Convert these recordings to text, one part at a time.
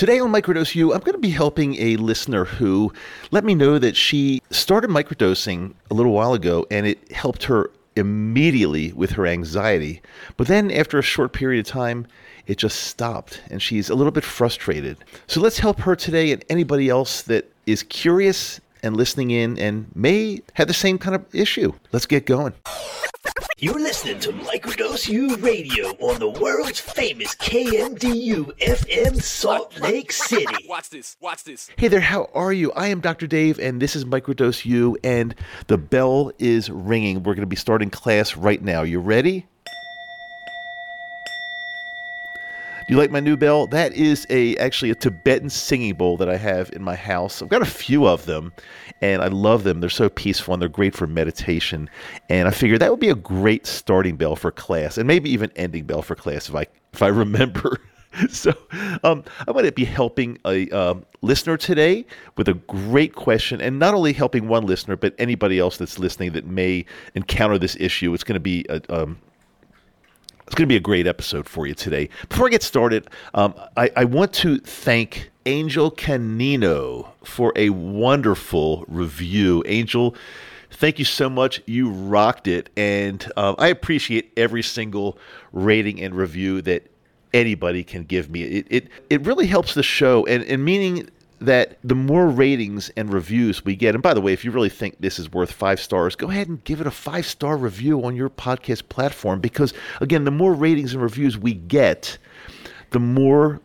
Today on Microdose U, I'm going to be helping a listener who let me know that she started microdosing a little while ago and it helped her immediately with her anxiety. But then after a short period of time, it just stopped and she's a little bit frustrated. So let's help her today and anybody else that is curious and listening in and may have the same kind of issue. Let's get going. You're listening to Microdose U Radio on the world's famous KMDU FM Salt Lake City. Watch this. Watch this. Hey there, how are you? I am Dr. Dave, and this is Microdose U, and the bell is ringing. We're going to be starting class right now. You ready? You like my new bell? That is a actually a Tibetan singing bowl that I have in my house. I've got a few of them, and I love them. They're so peaceful and they're great for meditation. And I figured that would be a great starting bell for class, and maybe even ending bell for class if I if I remember. so um, I'm going to be helping a um, listener today with a great question, and not only helping one listener, but anybody else that's listening that may encounter this issue. It's going to be a, um, it's going to be a great episode for you today. Before I get started, um, I, I, want to thank Angel Canino for a wonderful review. Angel, thank you so much. You rocked it. And um, I appreciate every single rating and review that anybody can give me. It, it, it really helps the show. And, and meaning that the more ratings and reviews we get, and by the way, if you really think this is worth five stars, go ahead and give it a five star review on your podcast platform because, again, the more ratings and reviews we get, the more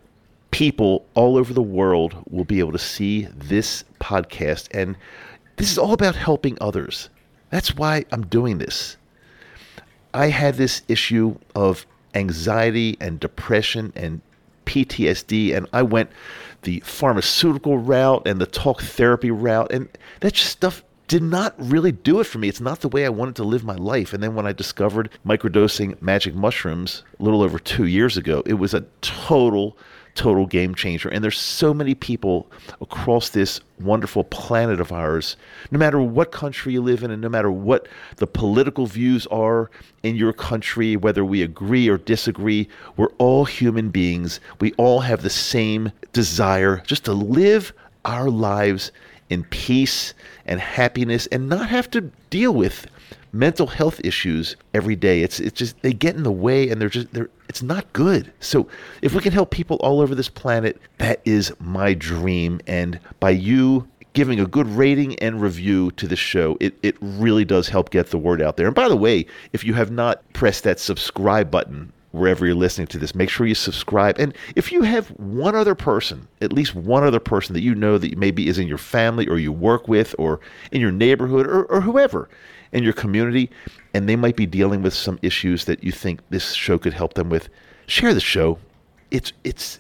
people all over the world will be able to see this podcast. And this is all about helping others. That's why I'm doing this. I had this issue of anxiety and depression and PTSD, and I went the pharmaceutical route and the talk therapy route, and that stuff did not really do it for me. It's not the way I wanted to live my life. And then when I discovered microdosing magic mushrooms a little over two years ago, it was a total total game changer. And there's so many people across this wonderful planet of ours, no matter what country you live in and no matter what the political views are in your country, whether we agree or disagree, we're all human beings. We all have the same desire just to live our lives in peace and happiness and not have to deal with mental health issues every day. It's it's just they get in the way and they're just they're it's not good. So if we can help people all over this planet, that is my dream. And by you giving a good rating and review to the show, it, it really does help get the word out there. And by the way, if you have not pressed that subscribe button wherever you're listening to this, make sure you subscribe. And if you have one other person, at least one other person that you know that maybe is in your family or you work with or in your neighborhood or, or whoever, in your community and they might be dealing with some issues that you think this show could help them with, share the show. It's it's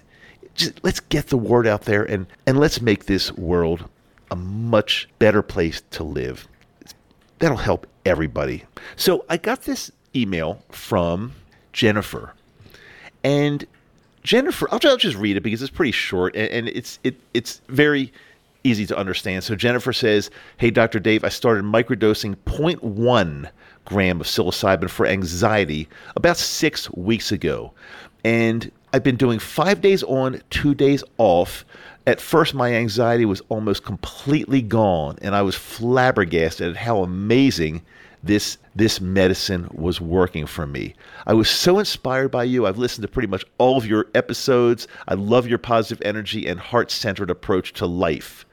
just let's get the word out there and and let's make this world a much better place to live. That'll help everybody. So I got this email from Jennifer, and Jennifer, I'll, I'll just read it because it's pretty short and, and it's it it's very easy to understand. So Jennifer says, Hey, Dr. Dave, I started microdosing 0.1 gram of psilocybin for anxiety about six weeks ago. And I've been doing five days on, two days off. At first, my anxiety was almost completely gone, and I was flabbergasted at how amazing this this medicine was working for me. I was so inspired by you. I've listened to pretty much all of your episodes. I love your positive energy and heart-centered approach to life.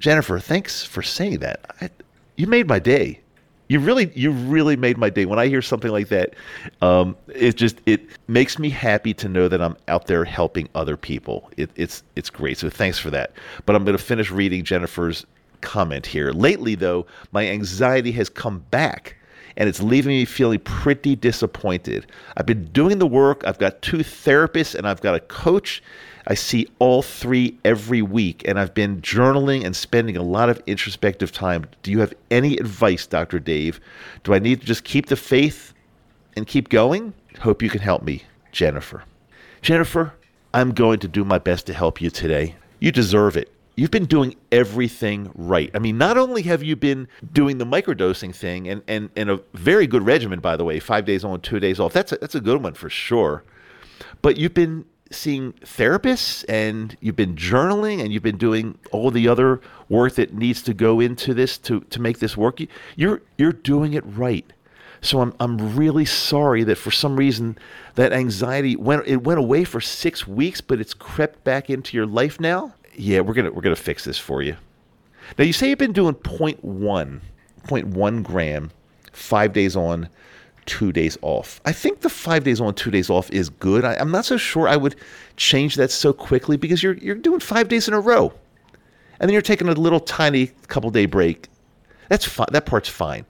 Jennifer, thanks for saying that. I, you made my day. You really, you really made my day. When I hear something like that, um, it just it makes me happy to know that I'm out there helping other people. It, it's it's great. So thanks for that. But I'm going to finish reading Jennifer's comment here. Lately, though, my anxiety has come back and it's leaving me feeling pretty disappointed. I've been doing the work, I've got two therapists, and I've got a coach, I see all three every week, and I've been journaling and spending a lot of introspective time. Do you have any advice, Dr. Dave? Do I need to just keep the faith and keep going? Hope you can help me, Jennifer. Jennifer, I'm going to do my best to help you today. You deserve it. You've been doing everything right. I mean, not only have you been doing the microdosing thing and, and, and a very good regimen, by the way, five days on, two days off. That's a, that's a good one for sure. But you've been seeing therapists and you've been journaling and you've been doing all the other work that needs to go into this to, to make this work, you're you're doing it right. So I'm I'm really sorry that for some reason that anxiety went it went away for six weeks, but it's crept back into your life now. Yeah, we're gonna we're gonna fix this for you. Now you say you've been doing 0.1, 0.1 gram, five days on, two days off. I think the five days on, two days off is good. I, am not so sure I would change that so quickly because you're you're doing five days in a row, and then you're taking a little tiny couple day break. That's fine. That part's fine.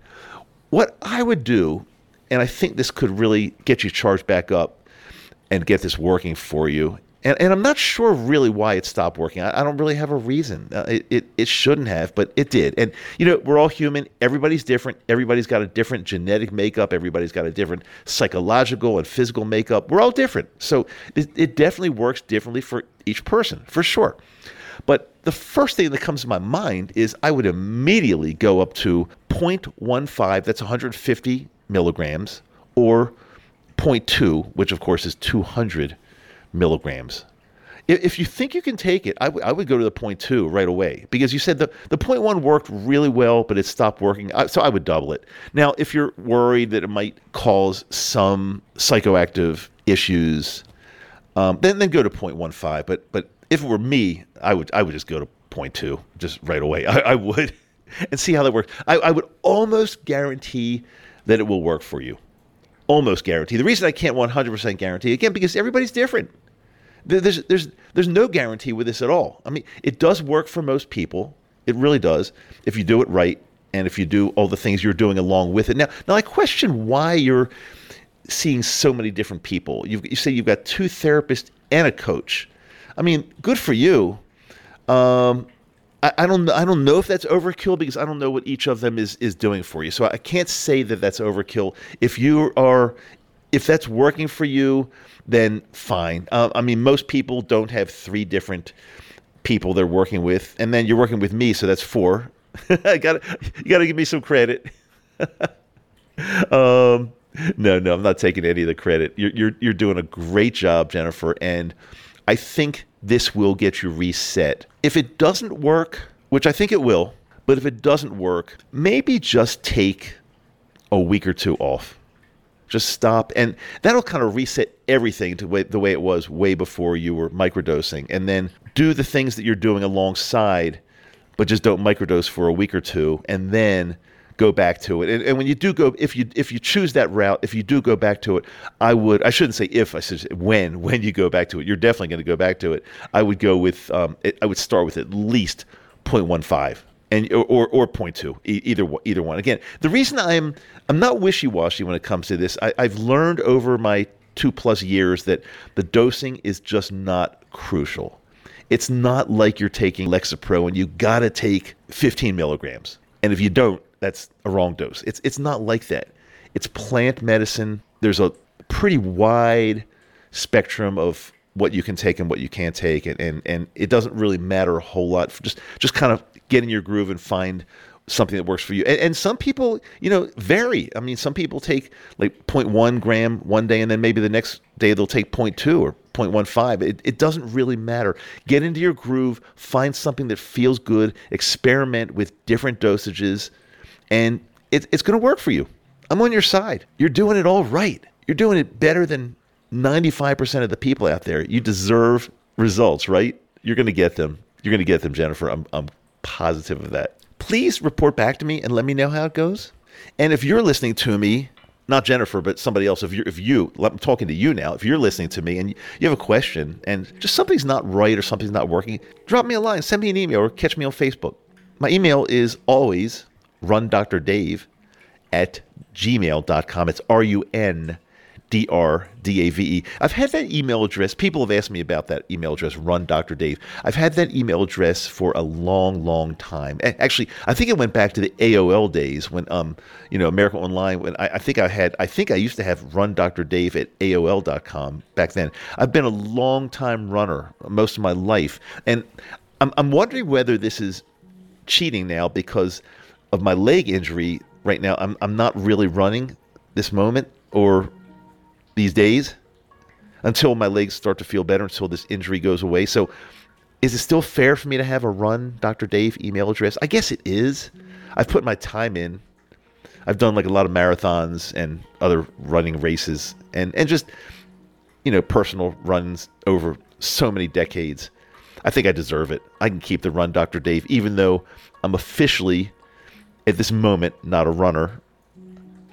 What I would do, and I think this could really get you charged back up and get this working for you, and, and I'm not sure really why it stopped working. I, I don't really have a reason. Uh, it, it, it shouldn't have, but it did. And, you know, we're all human. Everybody's different. Everybody's got a different genetic makeup. Everybody's got a different psychological and physical makeup. We're all different. So it, it definitely works differently for each person, for sure. But the first thing that comes to my mind is I would immediately go up to 0.15, that's 150 milligrams, or 0.2, which of course is 200 milligrams. If you think you can take it, I, w- I would go to the point two right away because you said the, the point one worked really well, but it stopped working. So I would double it. Now, if you're worried that it might cause some psychoactive issues, um, then then go to 0.15. But but if it were me, I would I would just go to two just right away. I, I would and see how that works. I, I would almost guarantee that it will work for you. Almost guarantee. The reason I can't 100% guarantee again because everybody's different. There's, there's, there's no guarantee with this at all. I mean, it does work for most people. It really does if you do it right and if you do all the things you're doing along with it. Now, now I question why you're seeing so many different people. You've, you say you've got two therapists and a coach. I mean, good for you. Um, I, I, don't I don't know if that's overkill because I don't know what each of them is is doing for you. So I can't say that that's overkill. If you are if that's working for you, then fine. Uh, I mean, most people don't have three different people they're working with, and then you're working with me, so that's four. I got you got to give me some credit. um, no, no, I'm not taking any of the credit. You're, you're you're doing a great job, Jennifer, and I think this will get you reset. If it doesn't work, which I think it will, but if it doesn't work, maybe just take a week or two off just stop, and that'll kind of reset everything to way, the way it was way before you were microdosing. And then do the things that you're doing alongside, but just don't microdose for a week or two, and then go back to it. And, and, when you do go, if you if you choose that route, if you do go back to it, I would. I shouldn't say if. I should when. When you go back to it, you're definitely going to go back to it. I would go with. Um, it, I would start with at least 0.15 and or or, point two, either either one. Again, the reason I'm I'm not wishy washy when it comes to this. I, I've learned over my two plus years that the dosing is just not crucial. It's not like you're taking Lexapro and you got to take 15 milligrams. And if you don't, that's a wrong dose. It's it's not like that. It's plant medicine. There's a pretty wide spectrum of what you can take and what you can't take, and and, and it doesn't really matter a whole lot. Just just kind of get in your groove and find something that works for you. And, and, some people, you know, vary. I mean, some people take like 0.1 gram one day, and then maybe the next day they'll take 0.2 or 0.15. It, it doesn't really matter. Get into your groove, find something that feels good, experiment with different dosages, and it, it's going to work for you. I'm on your side. You're doing it all right. You're doing it better than 95% of the people out there. You deserve results, right? You're going to get them. You're going to get them, Jennifer. I'm, I'm positive of that. Please report back to me and let me know how it goes. And if you're listening to me, not Jennifer, but somebody else, if you if you I'm talking to you now, if you're listening to me and you have a question and just something's not right or something's not working, drop me a line, send me an email, or catch me on Facebook. My email is always rundrdave at gmail.com. It's R U N D R D A V E. I've had that email address. People have asked me about that email address, Run Dr. Dave. I've had that email address for a long, long time. Actually, I think it went back to the AOL days when, um, you know, America Online. When I, I think I had, I think I used to have Run Dr. Dave at AOL.com back then. I've been a long time runner most of my life, and I'm, I'm wondering whether this is cheating now because of my leg injury. Right now, I'm I'm not really running this moment, or these days. until my legs start to feel better, until this injury goes away. So, is it still fair for me to have a run, Dr. Dave email address? I guess it is. I've put my time in. I've done like a lot of marathons and other running races and, and just, you know, personal runs over so many decades. I think I deserve it. I can keep the run, Dr. Dave, even though I'm officially, at this moment, not a runner.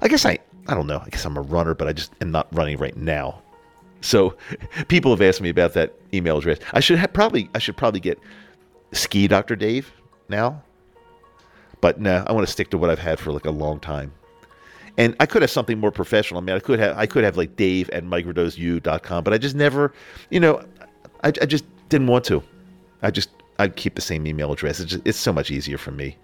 I guess I, I don't know. I guess I'm a runner, but I just am not running right now. So people have asked me about that email address. I should have probably, I should probably get ski Dr. Dave now. But no, I want to stick to what I've had for like a long time. And I could have something more professional. I mean, I could have, I could have like Dave at microdoseu.com, but I just never, you know, I, I just didn't want to. I just, I'd keep the same email address. It's, just, it's so much easier for me.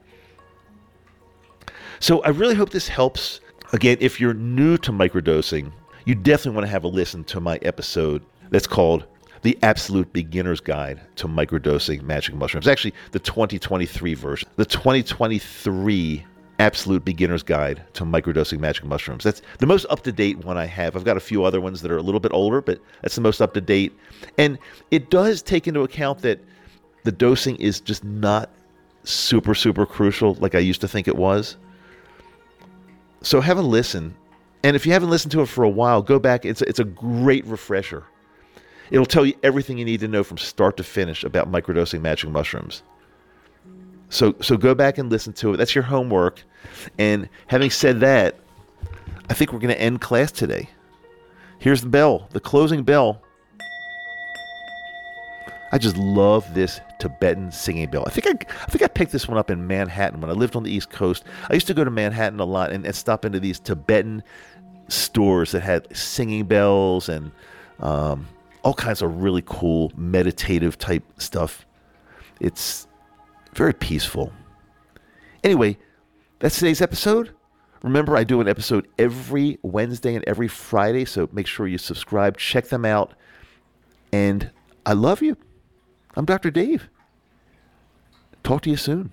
So I really hope this helps. Again, if you're new to microdosing, you definitely want to have a listen to my episode that's called the absolute beginner's guide to microdosing magic mushrooms. Actually, the 2023 version. The 2023 absolute beginner's guide to microdosing magic mushrooms. That's the most up to date one I have. I've got a few other ones that are a little bit older, but that's the most up to date. And it does take into account that the dosing is just not super, super crucial like I used to think it was. So have a listen. And if you haven't listened to it for a while, go back. It's a, it's a great refresher. It'll tell you everything you need to know from start to finish about microdosing magic mushrooms. So so go back and listen to it. That's your homework. And having said that, I think we're going to end class today. Here's the bell, the closing bell. I just love this Tibetan singing bell. I think I, I think I picked this one up in Manhattan when I lived on the East Coast. I used to go to Manhattan a lot and, and stop into these Tibetan stores that had singing bells and um, all kinds of really cool meditative type stuff. It's very peaceful. Anyway, that's today's episode. Remember, I do an episode every Wednesday and every Friday, so make sure you subscribe, check them out, and I love you. I'm Dr. Dave. Talk to you soon.